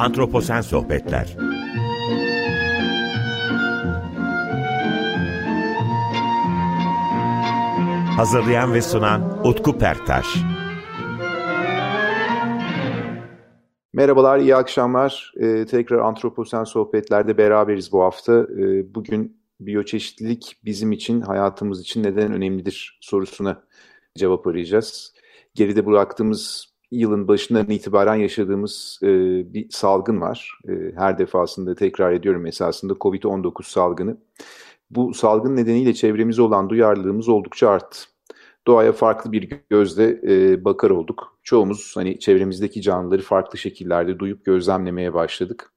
Antroposen Sohbetler Hazırlayan ve sunan Utku Perktaş Merhabalar, iyi akşamlar. Ee, tekrar Antroposen Sohbetler'de beraberiz bu hafta. Ee, bugün biyoçeşitlilik bizim için, hayatımız için neden önemlidir sorusuna cevap arayacağız. Geride bıraktığımız yılın başından itibaren yaşadığımız e, bir salgın var. E, her defasında tekrar ediyorum esasında COVID-19 salgını. Bu salgın nedeniyle çevremize olan duyarlılığımız oldukça arttı. Doğaya farklı bir gözle e, bakar olduk. Çoğumuz hani çevremizdeki canlıları farklı şekillerde duyup gözlemlemeye başladık.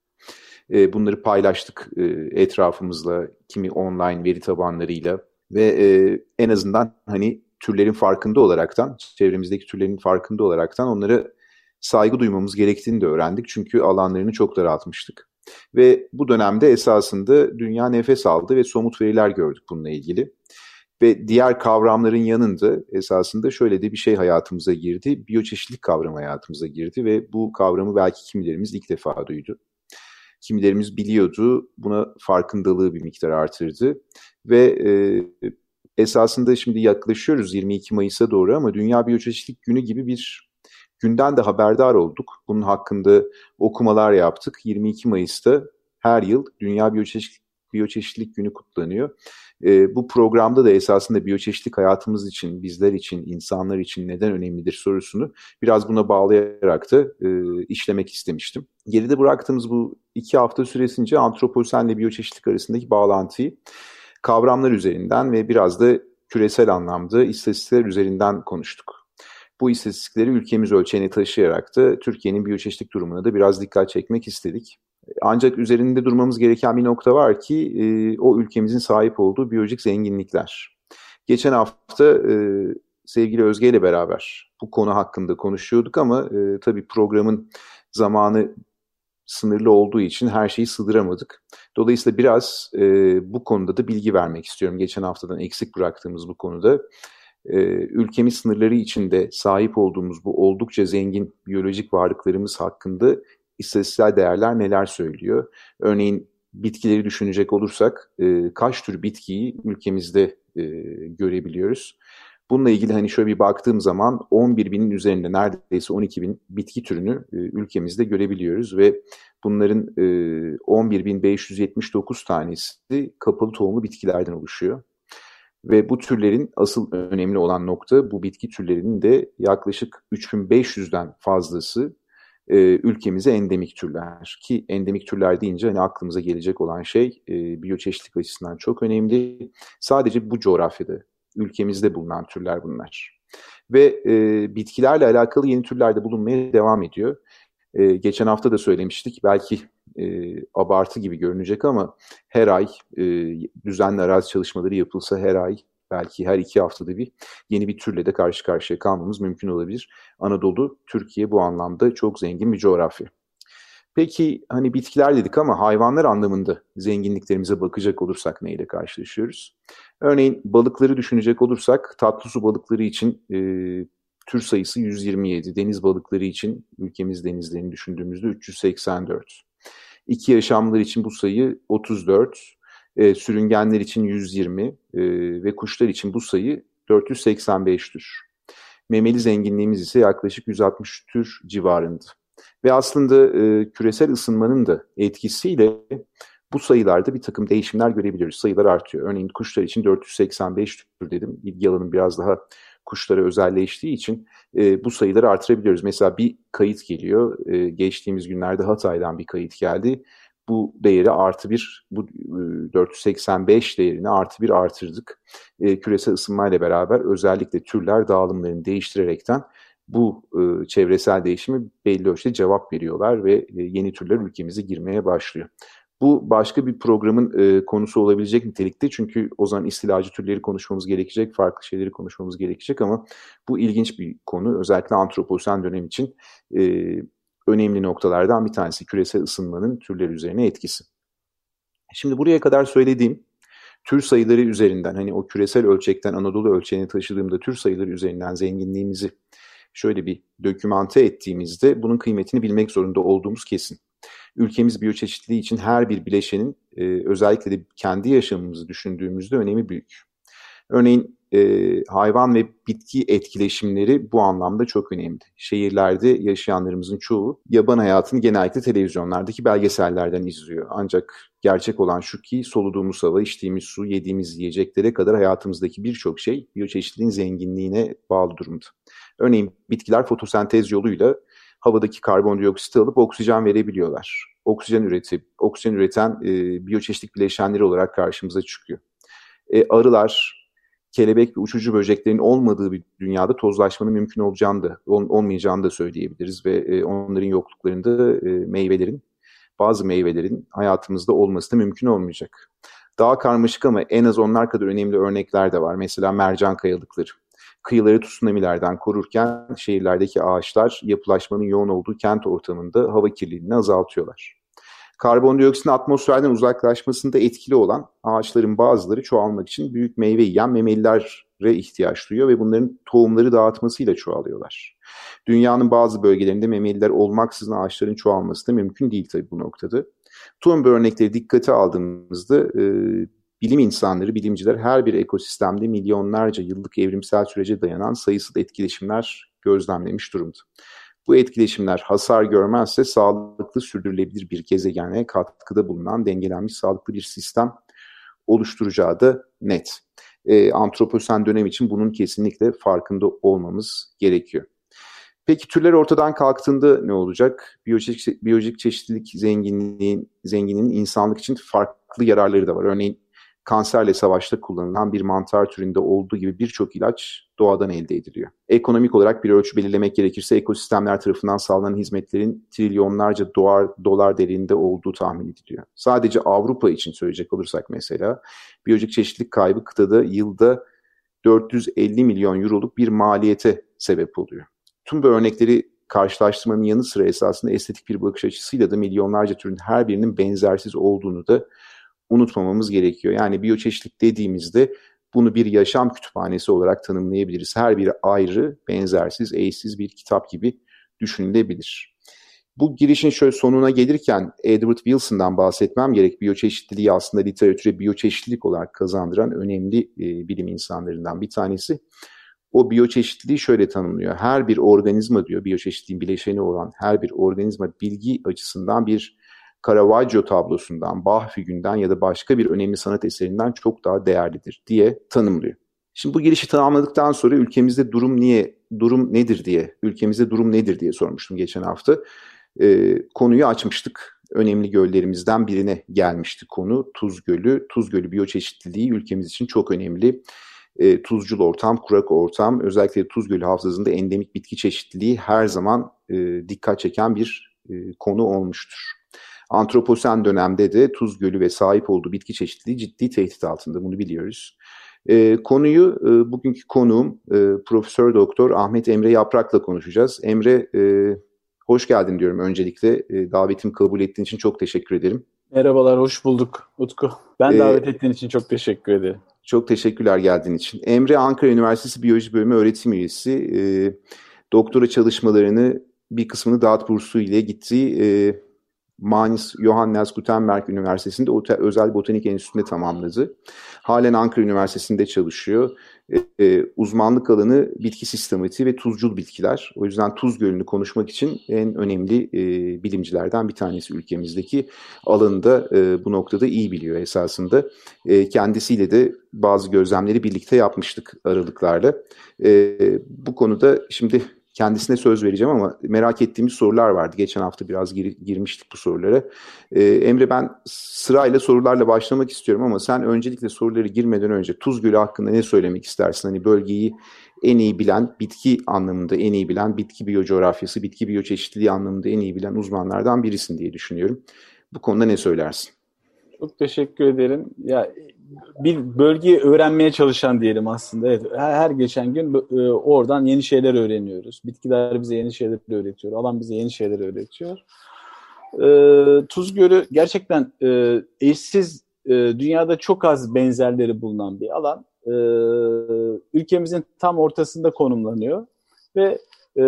E, bunları paylaştık e, etrafımızla, kimi online veri tabanlarıyla ve e, en azından hani türlerin farkında olaraktan, çevremizdeki türlerin farkında olaraktan onlara saygı duymamız gerektiğini de öğrendik. Çünkü alanlarını çok daraltmıştık. Ve bu dönemde esasında dünya nefes aldı ve somut veriler gördük bununla ilgili. Ve diğer kavramların yanında esasında şöyle de bir şey hayatımıza girdi. Biyoçeşitlik kavramı hayatımıza girdi ve bu kavramı belki kimilerimiz ilk defa duydu. Kimilerimiz biliyordu, buna farkındalığı bir miktar artırdı. Ve e, esasında şimdi yaklaşıyoruz 22 Mayıs'a doğru ama Dünya Biyoçeşitlik Günü gibi bir günden de haberdar olduk. Bunun hakkında okumalar yaptık. 22 Mayıs'ta her yıl Dünya Biyoçeşitlik, Biyoçeşitlik Günü kutlanıyor. E, bu programda da esasında biyoçeşitlik hayatımız için, bizler için, insanlar için neden önemlidir sorusunu biraz buna bağlayarak da e, işlemek istemiştim. Geride bıraktığımız bu iki hafta süresince antroposenle biyoçeşitlik arasındaki bağlantıyı kavramlar üzerinden ve biraz da küresel anlamda istatistikler üzerinden konuştuk. Bu istatistikleri ülkemiz ölçeğine taşıyarak da Türkiye'nin biyoçeşitlik durumuna da biraz dikkat çekmek istedik. Ancak üzerinde durmamız gereken bir nokta var ki e, o ülkemizin sahip olduğu biyolojik zenginlikler. Geçen hafta e, sevgili Özge ile beraber bu konu hakkında konuşuyorduk ama e, tabii programın zamanı sınırlı olduğu için her şeyi sığdıramadık. Dolayısıyla biraz e, bu konuda da bilgi vermek istiyorum. Geçen haftadan eksik bıraktığımız bu konuda. E, ülkemiz sınırları içinde sahip olduğumuz bu oldukça zengin biyolojik varlıklarımız hakkında istatistiksel değerler neler söylüyor? Örneğin bitkileri düşünecek olursak e, kaç tür bitkiyi ülkemizde e, görebiliyoruz? Bununla ilgili hani şöyle bir baktığım zaman 11 binin üzerinde neredeyse 12 bin bitki türünü e, ülkemizde görebiliyoruz ve bunların e, 11.579 tanesi kapalı tohumlu bitkilerden oluşuyor. Ve bu türlerin asıl önemli olan nokta bu bitki türlerinin de yaklaşık 3500'den fazlası e, ülkemize endemik türler. Ki endemik türler deyince hani aklımıza gelecek olan şey e, biyoçeşitlik açısından çok önemli. Sadece bu coğrafyada ülkemizde bulunan türler bunlar. Ve e, bitkilerle alakalı yeni türler de bulunmaya devam ediyor. E, geçen hafta da söylemiştik. Belki e, abartı gibi görünecek ama her ay e, düzenli arazi çalışmaları yapılsa her ay belki her iki haftada bir yeni bir türle de karşı karşıya kalmamız mümkün olabilir. Anadolu, Türkiye bu anlamda çok zengin bir coğrafya. Peki hani bitkiler dedik ama hayvanlar anlamında zenginliklerimize bakacak olursak neyle karşılaşıyoruz? Örneğin balıkları düşünecek olursak tatlı su balıkları için e, tür sayısı 127, deniz balıkları için ülkemiz denizlerini düşündüğümüzde 384. İki yaşamlar için bu sayı 34, e, sürüngenler için 120 e, ve kuşlar için bu sayı 485'tür. Memeli zenginliğimiz ise yaklaşık 160 tür civarında. Ve aslında e, küresel ısınmanın da etkisiyle bu sayılarda bir takım değişimler görebiliyoruz. Sayılar artıyor. Örneğin kuşlar için 485 tür dedim. İlgi biraz daha kuşlara özelleştiği için e, bu sayıları artırabiliyoruz. Mesela bir kayıt geliyor. E, geçtiğimiz günlerde Hatay'dan bir kayıt geldi. Bu değeri artı bir, bu e, 485 değerini artı bir artırdık. E, küresel ısınmayla beraber özellikle türler dağılımlarını değiştirerekten bu e, çevresel değişimi belli ölçüde cevap veriyorlar ve e, yeni türler ülkemize girmeye başlıyor. Bu başka bir programın e, konusu olabilecek nitelikte çünkü o zaman istilacı türleri konuşmamız gerekecek, farklı şeyleri konuşmamız gerekecek ama bu ilginç bir konu. Özellikle antroposen dönem için e, önemli noktalardan bir tanesi küresel ısınmanın türler üzerine etkisi. Şimdi buraya kadar söylediğim tür sayıları üzerinden hani o küresel ölçekten Anadolu ölçeğine taşıdığımda tür sayıları üzerinden zenginliğimizi şöyle bir dokümante ettiğimizde bunun kıymetini bilmek zorunda olduğumuz kesin. ülkemiz biyoçeşitliliği için her bir bileşenin e, özellikle de kendi yaşamımızı düşündüğümüzde önemi büyük. Örneğin e, hayvan ve bitki etkileşimleri bu anlamda çok önemli. Şehirlerde yaşayanlarımızın çoğu yaban hayatını genellikle televizyonlardaki belgesellerden izliyor. Ancak gerçek olan şu ki soluduğumuz hava, içtiğimiz su, yediğimiz yiyeceklere kadar hayatımızdaki birçok şey biyoçeşitliliğin zenginliğine bağlı durumda. Örneğin bitkiler fotosentez yoluyla havadaki karbondioksiti alıp oksijen verebiliyorlar. Oksijen üretip oksijen üreten e, biyoçeşitlik bileşenleri olarak karşımıza çıkıyor. E, arılar, kelebek ve uçucu böceklerin olmadığı bir dünyada tozlaşmanın mümkün olacağını da ol, olmayacağını da söyleyebiliriz ve e, onların yokluklarında e, meyvelerin bazı meyvelerin hayatımızda olması da mümkün olmayacak. Daha karmaşık ama en az onlar kadar önemli örnekler de var. Mesela mercan kayalıkları. Kıyıları tsunamilerden korurken şehirlerdeki ağaçlar yapılaşmanın yoğun olduğu kent ortamında hava kirliliğini azaltıyorlar. Karbondioksitin atmosferden uzaklaşmasında etkili olan ağaçların bazıları çoğalmak için büyük meyve yiyen memelilere ihtiyaç duyuyor ve bunların tohumları dağıtmasıyla çoğalıyorlar. Dünyanın bazı bölgelerinde memeliler olmaksızın ağaçların çoğalması da mümkün değil tabii bu noktada. Bu örnekleri dikkate aldığımızda e, bilim insanları, bilimciler her bir ekosistemde milyonlarca yıllık evrimsel sürece dayanan sayısız etkileşimler gözlemlemiş durumda. Bu etkileşimler hasar görmezse sağlıklı sürdürülebilir bir gezegene katkıda bulunan dengelenmiş sağlıklı bir sistem oluşturacağı da net. E, antroposen dönem için bunun kesinlikle farkında olmamız gerekiyor. Peki türler ortadan kalktığında ne olacak? Biyolojik, biyolojik çeşitlilik zenginliğin, zenginliğinin insanlık için farklı yararları da var. Örneğin kanserle savaşta kullanılan bir mantar türünde olduğu gibi birçok ilaç doğadan elde ediliyor. Ekonomik olarak bir ölçü belirlemek gerekirse ekosistemler tarafından sağlanan hizmetlerin trilyonlarca dolar, dolar değerinde olduğu tahmin ediliyor. Sadece Avrupa için söyleyecek olursak mesela biyolojik çeşitlilik kaybı kıtada yılda 450 milyon euroluk bir maliyete sebep oluyor. Tüm bu örnekleri karşılaştırmanın yanı sıra esasında estetik bir bakış açısıyla da milyonlarca türün her birinin benzersiz olduğunu da unutmamamız gerekiyor. Yani biyoçeşitlik dediğimizde bunu bir yaşam kütüphanesi olarak tanımlayabiliriz. Her biri ayrı, benzersiz, eşsiz bir kitap gibi düşünülebilir. Bu girişin şöyle sonuna gelirken Edward Wilson'dan bahsetmem gerek. Biyoçeşitliliği aslında literatüre biyoçeşitlilik olarak kazandıran önemli e, bilim insanlarından bir tanesi. O biyoçeşitliliği şöyle tanımlıyor. Her bir organizma diyor, biyoçeşitliliğin bileşeni olan her bir organizma bilgi açısından bir Caravaggio tablosundan, Bach figünden ya da başka bir önemli sanat eserinden çok daha değerlidir diye tanımlıyor. Şimdi bu girişi tamamladıktan sonra ülkemizde durum niye, durum nedir diye, ülkemizde durum nedir diye sormuştum geçen hafta. E, konuyu açmıştık. Önemli göllerimizden birine gelmişti konu Tuz Gölü. Tuz Gölü biyoçeşitliliği ülkemiz için çok önemli. E, tuzcul ortam, kurak ortam, özellikle Tuz Gölü havzasında endemik bitki çeşitliliği her zaman e, dikkat çeken bir e, konu olmuştur. Antroposen dönemde de Tuz Gölü ve sahip olduğu bitki çeşitliliği ciddi tehdit altında bunu biliyoruz. E, konuyu e, bugünkü konuğum e, Profesör Doktor Ahmet Emre Yaprak'la konuşacağız. Emre e, hoş geldin diyorum öncelikle. E, davetimi kabul ettiğin için çok teşekkür ederim. Merhabalar, hoş bulduk Utku. Ben davet ee, ettiğin için çok teşekkür ederim. Çok teşekkürler geldiğin için. Emre Ankara Üniversitesi Biyoloji Bölümü öğretim üyesi. E, doktora çalışmalarını bir kısmını dağıt bursu ile gittiği e, Mainz Johannes Gutenberg Üniversitesi'nde Özel Botanik Enstitüsü'nde tamamladı. Halen Ankara Üniversitesi'nde çalışıyor. E, e, uzmanlık alanı bitki sistematiği ve tuzcul bitkiler. O yüzden Tuz Gölü'nü konuşmak için en önemli e, bilimcilerden bir tanesi ülkemizdeki alanında e, bu noktada iyi biliyor esasında. E, kendisiyle de bazı gözlemleri birlikte yapmıştık aralıklarla. E, bu konuda şimdi kendisine söz vereceğim ama merak ettiğimiz sorular vardı. Geçen hafta biraz gir, girmiştik bu sorulara. Ee, Emre ben sırayla sorularla başlamak istiyorum ama sen öncelikle soruları girmeden önce Tuz Gölü hakkında ne söylemek istersin? Hani bölgeyi en iyi bilen, bitki anlamında en iyi bilen, bitki biyocoğrafyası, bitki biyoçeşitliliği anlamında en iyi bilen uzmanlardan birisin diye düşünüyorum. Bu konuda ne söylersin? Çok teşekkür ederim. Ya bir bölgeyi öğrenmeye çalışan diyelim aslında. Evet, her, her geçen gün e, oradan yeni şeyler öğreniyoruz. Bitkiler bize yeni şeyler öğretiyor. Alan bize yeni şeyler öğretiyor. E, Tuz gerçekten e, eşsiz, e, dünyada çok az benzerleri bulunan bir alan. E, ülkemizin tam ortasında konumlanıyor ve e,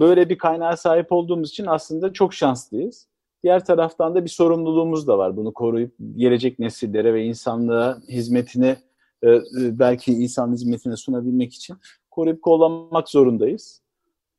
böyle bir kaynağa sahip olduğumuz için aslında çok şanslıyız. Diğer taraftan da bir sorumluluğumuz da var. Bunu koruyup gelecek nesillere ve insanlığa hizmetine e, e, belki insan hizmetine sunabilmek için koruyup kollamak zorundayız.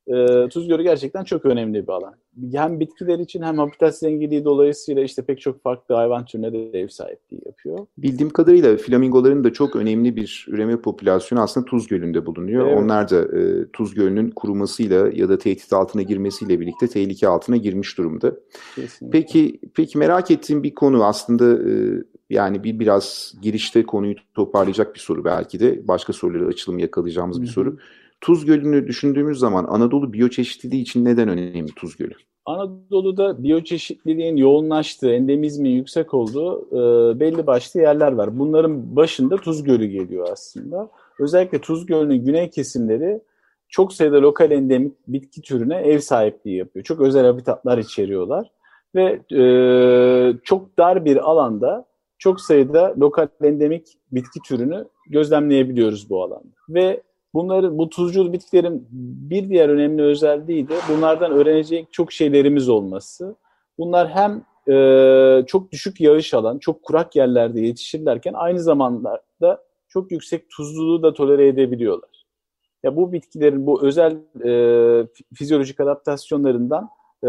E, Tuz Gölü gerçekten çok önemli bir alan. Hem bitkiler için hem habitat zenginliği dolayısıyla işte pek çok farklı hayvan türüne de ev sahipliği yapıyor. Bildiğim kadarıyla flamingoların da çok önemli bir üreme popülasyonu aslında Tuz Gölü'nde bulunuyor. Evet. Onlar da e, Tuz Gölü'nün kurumasıyla ya da tehdit altına girmesiyle birlikte tehlike altına girmiş durumda. Kesinlikle. Peki peki merak ettiğim bir konu aslında e, yani bir biraz girişte konuyu toparlayacak bir soru belki de başka soruları açılım yakalayacağımız bir Hı-hı. soru. Tuz Gölü'nü düşündüğümüz zaman Anadolu biyoçeşitliliği için neden önemli Tuz Gölü? Anadolu'da biyoçeşitliliğin yoğunlaştığı, endemizmin yüksek olduğu e, belli başlı yerler var. Bunların başında Tuz Gölü geliyor aslında. Özellikle Tuz Gölü'nün güney kesimleri çok sayıda lokal endemik bitki türüne ev sahipliği yapıyor. Çok özel habitatlar içeriyorlar ve e, çok dar bir alanda çok sayıda lokal endemik bitki türünü gözlemleyebiliyoruz bu alanda. Ve bunları bu tuzcul bitkilerin bir diğer önemli özelliği de bunlardan öğrenecek çok şeylerimiz olması. Bunlar hem e, çok düşük yağış alan, çok kurak yerlerde yetişirlerken aynı zamanda çok yüksek tuzluluğu da tolere edebiliyorlar. Ya bu bitkilerin bu özel e, fizyolojik adaptasyonlarından e,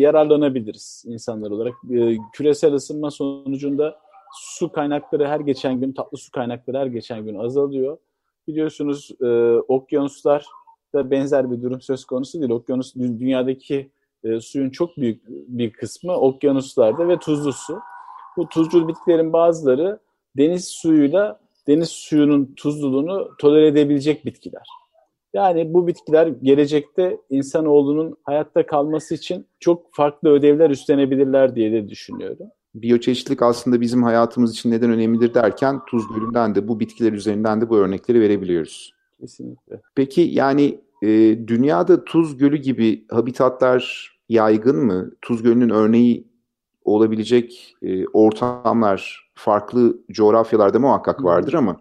yararlanabiliriz insanlar olarak. E, küresel ısınma sonucunda su kaynakları her geçen gün, tatlı su kaynakları her geçen gün azalıyor. Biliyorsunuz e, okyanuslar da benzer bir durum söz konusu değil. Okyanus dünyadaki e, suyun çok büyük bir kısmı okyanuslarda ve tuzlu su. Bu tuzlu bitkilerin bazıları deniz suyuyla deniz suyunun tuzluluğunu tolere edebilecek bitkiler. Yani bu bitkiler gelecekte insanoğlunun hayatta kalması için çok farklı ödevler üstlenebilirler diye de düşünüyorum. Biyoçeşitlilik aslında bizim hayatımız için neden önemlidir derken Tuz Gölü'nden de bu bitkiler üzerinden de bu örnekleri verebiliyoruz. Kesinlikle. Peki yani e, dünyada Tuz Gölü gibi habitatlar yaygın mı? Tuz Gölü'nün örneği olabilecek e, ortamlar farklı coğrafyalarda muhakkak vardır ama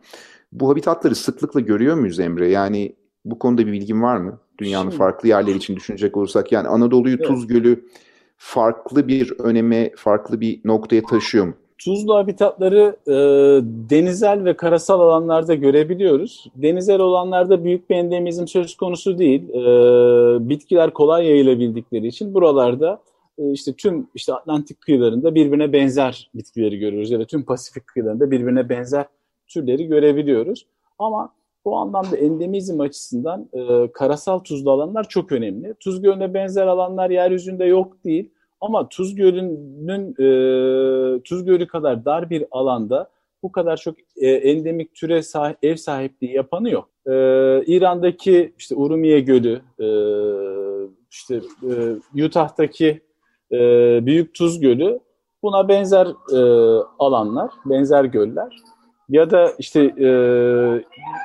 bu habitatları sıklıkla görüyor muyuz Emre? Yani bu konuda bir bilgin var mı? Dünyanın Şimdi, farklı yerleri için düşünecek olursak yani Anadolu'yu evet. Tuz Gölü farklı bir öneme, farklı bir noktaya taşıyor mu? Tuzlu habitatları e, denizel ve karasal alanlarda görebiliyoruz. Denizel olanlarda büyük bir endemizm söz konusu değil. E, bitkiler kolay yayılabildikleri için buralarda e, işte tüm işte Atlantik kıyılarında birbirine benzer bitkileri görüyoruz ya da tüm Pasifik kıyılarında birbirine benzer türleri görebiliyoruz. Ama bu anlamda endemizm açısından e, karasal tuzlu alanlar çok önemli. Tuz Gölü'ne benzer alanlar yeryüzünde yok değil. Ama Tuz Gölü'nün e, Tuz Gölü kadar dar bir alanda bu kadar çok e, endemik türe sahip, ev sahipliği yapanı yok. E, İran'daki işte Urumiye Gölü, e, işte e, Utah'taki e, Büyük Tuz Gölü buna benzer e, alanlar, benzer göller ya da işte e,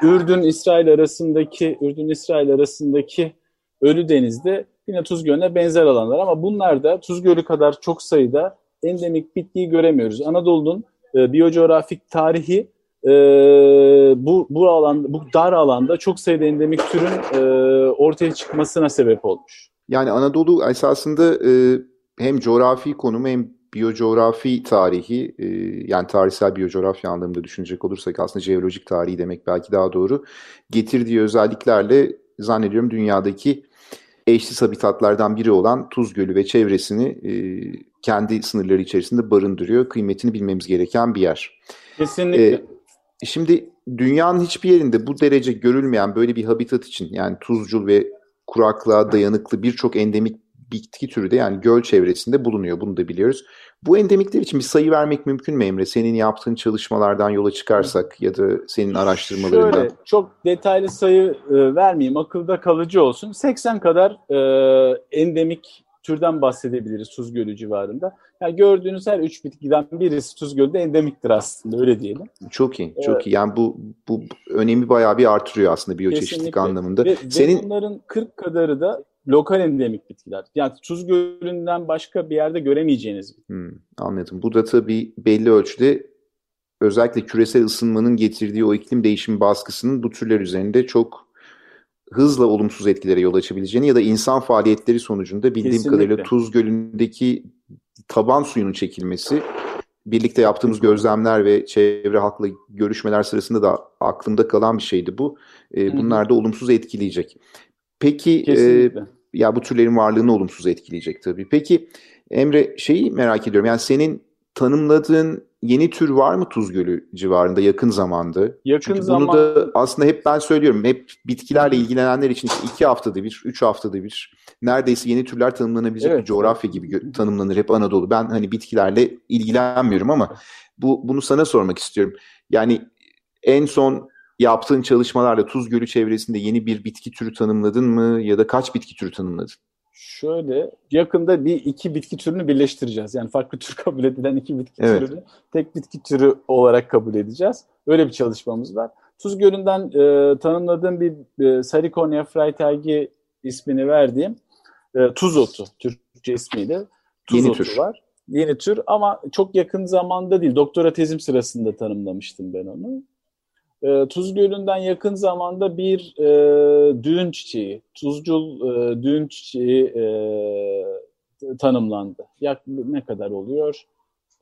Ürdün İsrail arasındaki Ürdün İsrail arasındaki Ölü Deniz'de yine Tuz Gölü'ne benzer alanlar ama bunlar da Tuz Gölü kadar çok sayıda endemik bitkiyi göremiyoruz. Anadolu'nun e, biyocoğrafik tarihi e, bu bu alan bu dar alanda çok sayıda endemik türün e, ortaya çıkmasına sebep olmuş. Yani Anadolu esasında e, hem coğrafi konumu hem biyocoğrafi tarihi e, yani tarihsel biyocoğrafya anlamında düşünecek olursak aslında jeolojik tarihi demek belki daha doğru getirdiği özelliklerle zannediyorum dünyadaki eşsiz habitatlardan biri olan Tuz Gölü ve çevresini e, kendi sınırları içerisinde barındırıyor. Kıymetini bilmemiz gereken bir yer. Kesinlikle. E, şimdi dünyanın hiçbir yerinde bu derece görülmeyen böyle bir habitat için yani tuzcul ve kuraklığa dayanıklı birçok endemik bitki türü de yani göl çevresinde bulunuyor. Bunu da biliyoruz. Bu endemikler için bir sayı vermek mümkün mü Emre? Senin yaptığın çalışmalardan yola çıkarsak ya da senin araştırmalarından. Şöyle çok detaylı sayı e, vermeyeyim. Akılda kalıcı olsun. 80 kadar e, endemik türden bahsedebiliriz Tuz Gölü civarında. Yani gördüğünüz her üç bitkiden birisi Tuz Gölü'de endemiktir aslında öyle diyelim. Çok iyi, çok evet. iyi. Yani bu bu önemi bayağı bir artırıyor aslında biyoçeşitlik anlamında. Ve, Senin ve bunların 40 kadarı da lokal endemik bitkiler. Yani Tuz Gölü'nden başka bir yerde göremeyeceğiniz. Hmm, anladım. Bu da tabii belli ölçüde özellikle küresel ısınmanın getirdiği o iklim değişimi baskısının bu türler üzerinde çok hızla olumsuz etkilere yol açabileceğini ya da insan faaliyetleri sonucunda bildiğim Kesinlikle. kadarıyla Tuz Gölü'ndeki taban suyunun çekilmesi birlikte yaptığımız gözlemler ve çevre halkla görüşmeler sırasında da aklımda kalan bir şeydi bu. E, bunlar da olumsuz etkileyecek. Peki e, ya bu türlerin varlığını olumsuz etkileyecek tabii. Peki Emre şeyi merak ediyorum. Yani senin tanımladığın yeni tür var mı Tuz Gölü civarında yakın zamanda? Yakın Çünkü zaman... bunu da aslında hep ben söylüyorum. Hep bitkilerle ilgilenenler için işte iki haftada bir, üç haftada bir neredeyse yeni türler tanımlanabilecek evet. bir coğrafya gibi tanımlanır hep Anadolu. Ben hani bitkilerle ilgilenmiyorum ama bu bunu sana sormak istiyorum. Yani en son yaptığın çalışmalarla Tuz Gölü çevresinde yeni bir bitki türü tanımladın mı ya da kaç bitki türü tanımladın? Şöyle yakında bir iki bitki türünü birleştireceğiz. Yani farklı tür kabul edilen iki bitki evet. türünü tek bitki türü olarak kabul edeceğiz. Öyle bir çalışmamız var. Tuz Gölü'nden e, tanımladığım bir e, Sarikonia freitagi ismini verdiğim e, tuz otu Türkçe ismiyle. Tuz Yeni otu tür. var. Yeni tür ama çok yakın zamanda değil. Doktora tezim sırasında tanımlamıştım ben onu. E, Tuz Gölü'nden yakın zamanda bir e, düğün çiçeği, tuzcul e, düğün çiçeği e, tanımlandı. Yak ne kadar oluyor?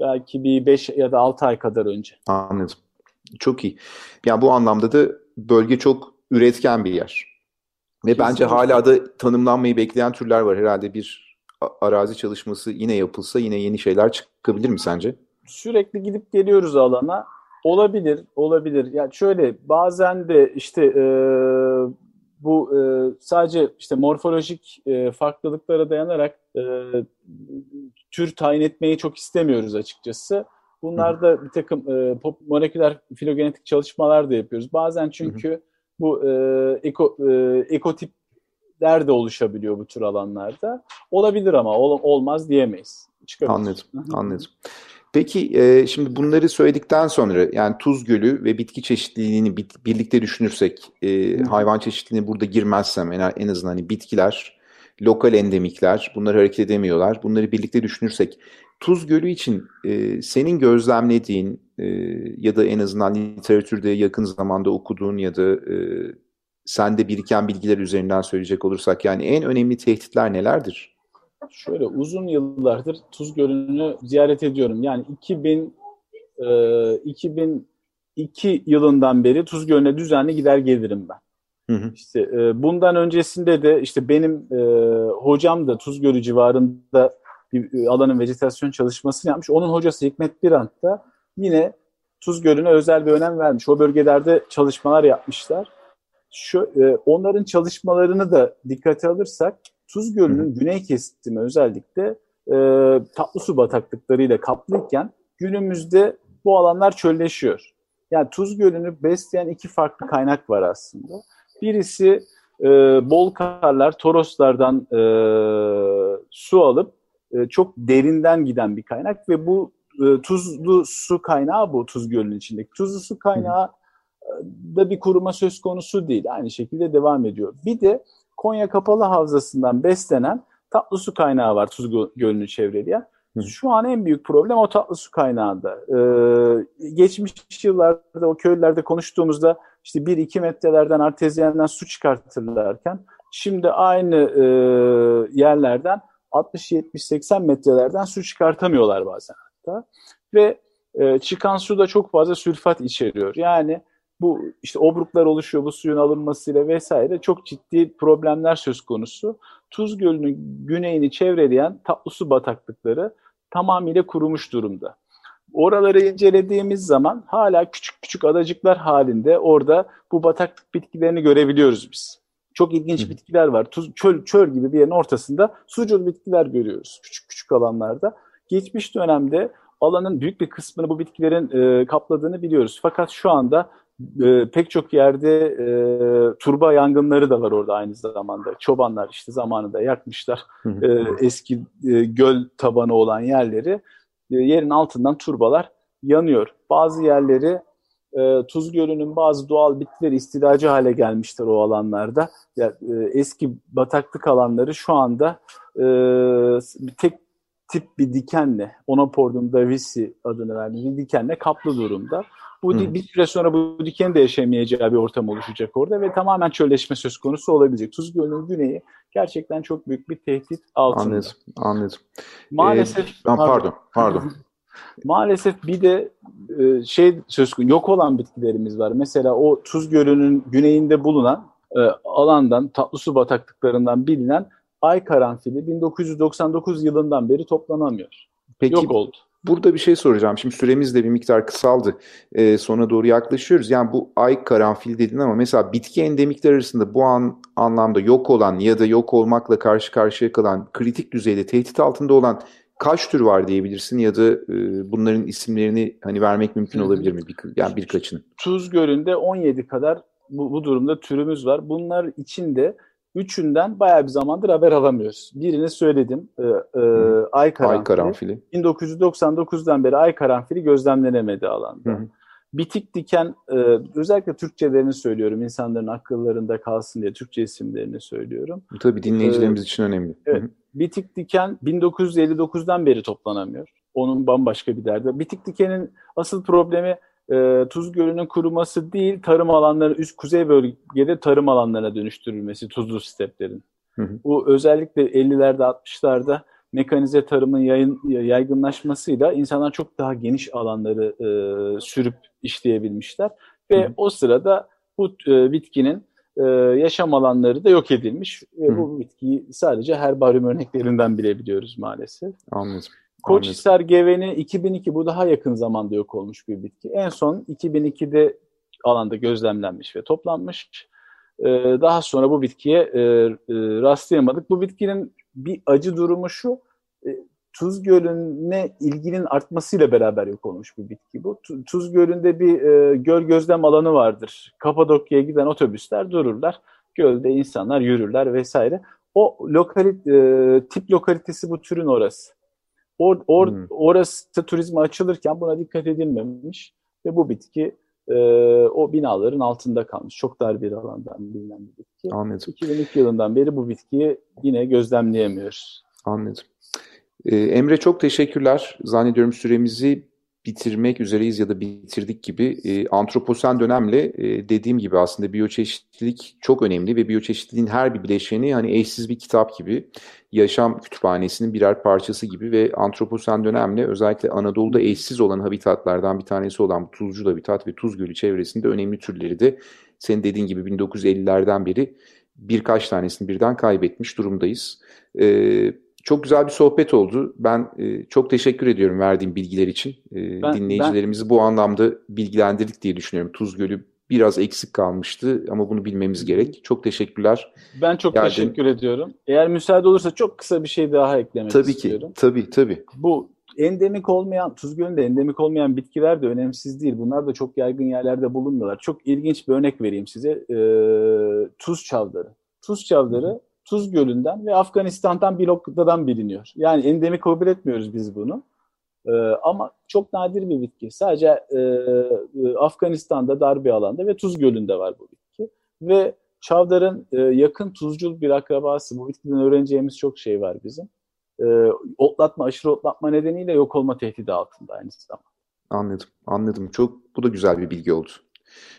Belki bir 5 ya da 6 ay kadar önce. Anladım. Çok iyi. Yani bu anlamda da bölge çok üretken bir yer. Ve Kesinlikle. bence hala da tanımlanmayı bekleyen türler var. Herhalde bir arazi çalışması yine yapılsa yine yeni şeyler çıkabilir mi sence? Sürekli gidip geliyoruz alana Olabilir, olabilir. Yani şöyle bazen de işte e, bu e, sadece işte morfolojik e, farklılıklara dayanarak e, tür tayin etmeyi çok istemiyoruz açıkçası. Bunlarda bir takım e, pop, moleküler filogenetik çalışmalar da yapıyoruz. Bazen çünkü bu e, eko, e, ekotipler de oluşabiliyor bu tür alanlarda. Olabilir ama ol, olmaz diyemeyiz. Anladım, anladım. Peki e, şimdi bunları söyledikten sonra yani Tuz Gölü ve bitki çeşitliliğini bit, birlikte düşünürsek e, hayvan çeşitliliğine burada girmezsem en, en azından hani bitkiler, lokal endemikler bunları hareket edemiyorlar. Bunları birlikte düşünürsek Tuz Gölü için e, senin gözlemlediğin e, ya da en azından literatürde yakın zamanda okuduğun ya da e, sende biriken bilgiler üzerinden söyleyecek olursak yani en önemli tehditler nelerdir? Şöyle uzun yıllardır Tuz Gölü'nü ziyaret ediyorum. Yani 2000 e, 2002 yılından beri Tuz Gölü'ne düzenli gider gelirim ben. Hı hı. İşte e, bundan öncesinde de işte benim e, hocam da Tuz Gölü civarında bir e, alanın vejetasyon çalışmasını yapmış. Onun hocası Hikmet Birant da yine Tuz Gölü'ne özel bir önem vermiş. O bölgelerde çalışmalar yapmışlar. Şu, e, onların çalışmalarını da dikkate alırsak Tuz Gölü'nün güney kesimi özellikle e, tatlı su bataklıklarıyla kaplıyken günümüzde bu alanlar çölleşiyor. Yani Tuz Gölü'nü besleyen iki farklı kaynak var aslında. Birisi e, bol karlar, Toroslardan e, su alıp e, çok derinden giden bir kaynak ve bu e, tuzlu su kaynağı bu Tuz Gölü'nün içindeki. Tuzlu su kaynağı e, da bir kuruma söz konusu değil. Aynı şekilde devam ediyor. Bir de Konya Kapalı Havzası'ndan beslenen tatlı su kaynağı var Tuz Gölü'nü çevreleyen. Şu an en büyük problem o tatlı su kaynağında. Ee, geçmiş yıllarda o köylerde konuştuğumuzda işte 1-2 metrelerden artezyenden su çıkartırlarken şimdi aynı e, yerlerden 60-70-80 metrelerden su çıkartamıyorlar bazen hatta. Ve e, çıkan su da çok fazla sülfat içeriyor. Yani bu işte obruklar oluşuyor bu suyun alınmasıyla vesaire çok ciddi problemler söz konusu. Tuz Gölü'nün güneyini çevreleyen tatlı su bataklıkları tamamıyla kurumuş durumda. Oraları incelediğimiz zaman hala küçük küçük adacıklar halinde orada bu bataklık bitkilerini görebiliyoruz biz. Çok ilginç Hı. bitkiler var. Tuz, çöl, çöl gibi bir yerin ortasında sucul bitkiler görüyoruz küçük küçük alanlarda. Geçmiş dönemde alanın büyük bir kısmını bu bitkilerin e, kapladığını biliyoruz. Fakat şu anda e, pek çok yerde e, turba yangınları da var orada aynı zamanda. Çobanlar işte zamanında yakmışlar e, eski e, göl tabanı olan yerleri. E, yerin altından turbalar yanıyor. Bazı yerleri e, Tuz Gölü'nün bazı doğal bitkileri istilacı hale gelmişler o alanlarda. Yani, e, eski bataklık alanları şu anda e, tek tip bir dikenle, Onopordum davisi adını verdiğim bir dikenle kaplı durumda. Bu Hı. bir süre sonra bu dikenin de yaşamayacağı bir ortam oluşacak orada ve tamamen çölleşme söz konusu olabilecek. Tuz Gölü'nün güneyi gerçekten çok büyük bir tehdit altında. Anladım, anladım. Maalesef... Ee, pardon, pardon. Maalesef bir de e, şey söz konusu yok olan bitkilerimiz var. Mesela o Tuz Gölü'nün güneyinde bulunan e, alandan, tatlı su bataklıklarından bilinen ay karanfili 1999 yılından beri toplanamıyor. Peki, yok oldu. Burada bir şey soracağım. Şimdi süremiz de bir miktar kısaldı. Ee, sona doğru yaklaşıyoruz. Yani bu ay karanfil dedin ama mesela bitki endemikler arasında bu an anlamda yok olan ya da yok olmakla karşı karşıya kalan kritik düzeyde tehdit altında olan kaç tür var diyebilirsin ya da e, bunların isimlerini hani vermek mümkün olabilir mi? Bir, yani birkaçını. Tuz Gölü'nde 17 kadar bu, bu durumda türümüz var. Bunlar içinde üçünden bayağı bir zamandır haber alamıyoruz. Birini söyledim. E, e, ay karanfili. Ay karanfili. 1999'dan beri ay karanfili gözlemlenemedi alanda. Hı hı. Bitik diken e, özellikle Türkçelerini söylüyorum insanların akıllarında kalsın diye Türkçe isimlerini söylüyorum. Tabii dinleyicilerimiz ee, için önemli. Evet. Hı hı. Bitik diken 1959'dan beri toplanamıyor. Onun bambaşka bir derdi. Bitik dikenin asıl problemi e, Tuz Gölü'nün kuruması değil, tarım alanları üst kuzey bölgede tarım alanlarına dönüştürülmesi tuzlu steplerin. Hı hı. Bu özellikle 50'lerde 60'larda mekanize tarımın yayın, yaygınlaşmasıyla insanlar çok daha geniş alanları e, sürüp işleyebilmişler. Ve hı hı. o sırada bu e, bitkinin e, yaşam alanları da yok edilmiş. Ve bu bitkiyi sadece herbaryum örneklerinden bilebiliyoruz maalesef. Anladım. Koçhisar geveni 2002 bu daha yakın zamanda yok olmuş bir bitki. En son 2002'de alanda gözlemlenmiş ve toplanmış. Ee, daha sonra bu bitkiye e, e, rastlayamadık. Bu bitkinin bir acı durumu şu. E, Tuz Gölü'ne ilginin artmasıyla beraber yok olmuş bir bitki bu. Tuz Gölü'nde bir e, göl gözlem alanı vardır. Kapadokya'ya giden otobüsler dururlar. Gölde insanlar yürürler vesaire. O lokalit, e, tip lokalitesi bu türün orası. Or, or, hmm. Orası turizme açılırken buna dikkat edilmemiş ve bu bitki e, o binaların altında kalmış. Çok dar bir alandan bilinen bir bitki. Anladım. 2002 yılından beri bu bitkiyi yine gözlemleyemiyoruz. Anladım. Ee, Emre çok teşekkürler. Zannediyorum süremizi bitirmek üzereyiz ya da bitirdik gibi e, antroposen dönemle e, dediğim gibi aslında biyoçeşitlilik çok önemli ve biyoçeşitliliğin her bir bileşeni hani eşsiz bir kitap gibi yaşam kütüphanesinin birer parçası gibi ve antroposen dönemle özellikle Anadolu'da eşsiz olan habitatlardan bir tanesi olan bu tuzcu habitat ve Tuz Gölü çevresinde önemli türleri de senin dediğin gibi 1950'lerden beri birkaç tanesini birden kaybetmiş durumdayız. Evet çok güzel bir sohbet oldu. Ben e, çok teşekkür ediyorum verdiğim bilgiler için. E, ben, dinleyicilerimizi ben... bu anlamda bilgilendirdik diye düşünüyorum. Tuz Gölü biraz eksik kalmıştı ama bunu bilmemiz gerek. Çok teşekkürler. Ben çok Geldin. teşekkür ediyorum. Eğer müsaade olursa çok kısa bir şey daha eklemek tabii istiyorum. Tabii ki, tabii, tabii. Bu endemik olmayan, Tuz Gölü'nde endemik olmayan bitkiler de önemsiz değil. Bunlar da çok yaygın yerlerde bulunmuyorlar. Çok ilginç bir örnek vereyim size. Ee, tuz çavdarı. Tuz çavdarı Tuz Gölü'nden ve Afganistan'dan bir noktadan biliniyor. Yani endemik kabul etmiyoruz biz bunu. Ee, ama çok nadir bir bitki. Sadece e, e, Afganistan'da dar bir alanda ve Tuz Gölü'nde var bu bitki. Ve Çavdar'ın e, yakın tuzcul bir akrabası. Bu bitkiden öğreneceğimiz çok şey var bizim. E, otlatma, aşırı otlatma nedeniyle yok olma tehdidi altında aynı zamanda. Anladım, anladım. Çok bu da güzel bir bilgi oldu.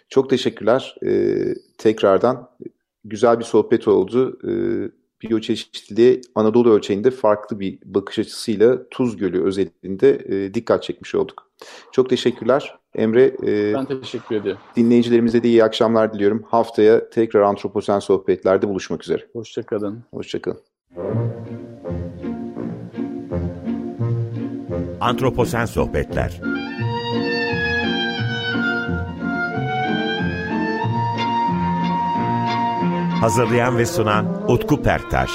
Çok teşekkürler. Ee, tekrardan güzel bir sohbet oldu. Ee, biyoçeşitliliğe Anadolu ölçeğinde farklı bir bakış açısıyla Tuz Gölü özelinde e, dikkat çekmiş olduk. Çok teşekkürler. Emre, e, ben teşekkür ederim. Dinleyicilerimize de iyi akşamlar diliyorum. Haftaya tekrar Antroposen Sohbetler'de buluşmak üzere. Hoşçakalın. Hoşçakalın. Antroposen Sohbetler Hazırlayan ve sunan Utku Perktaş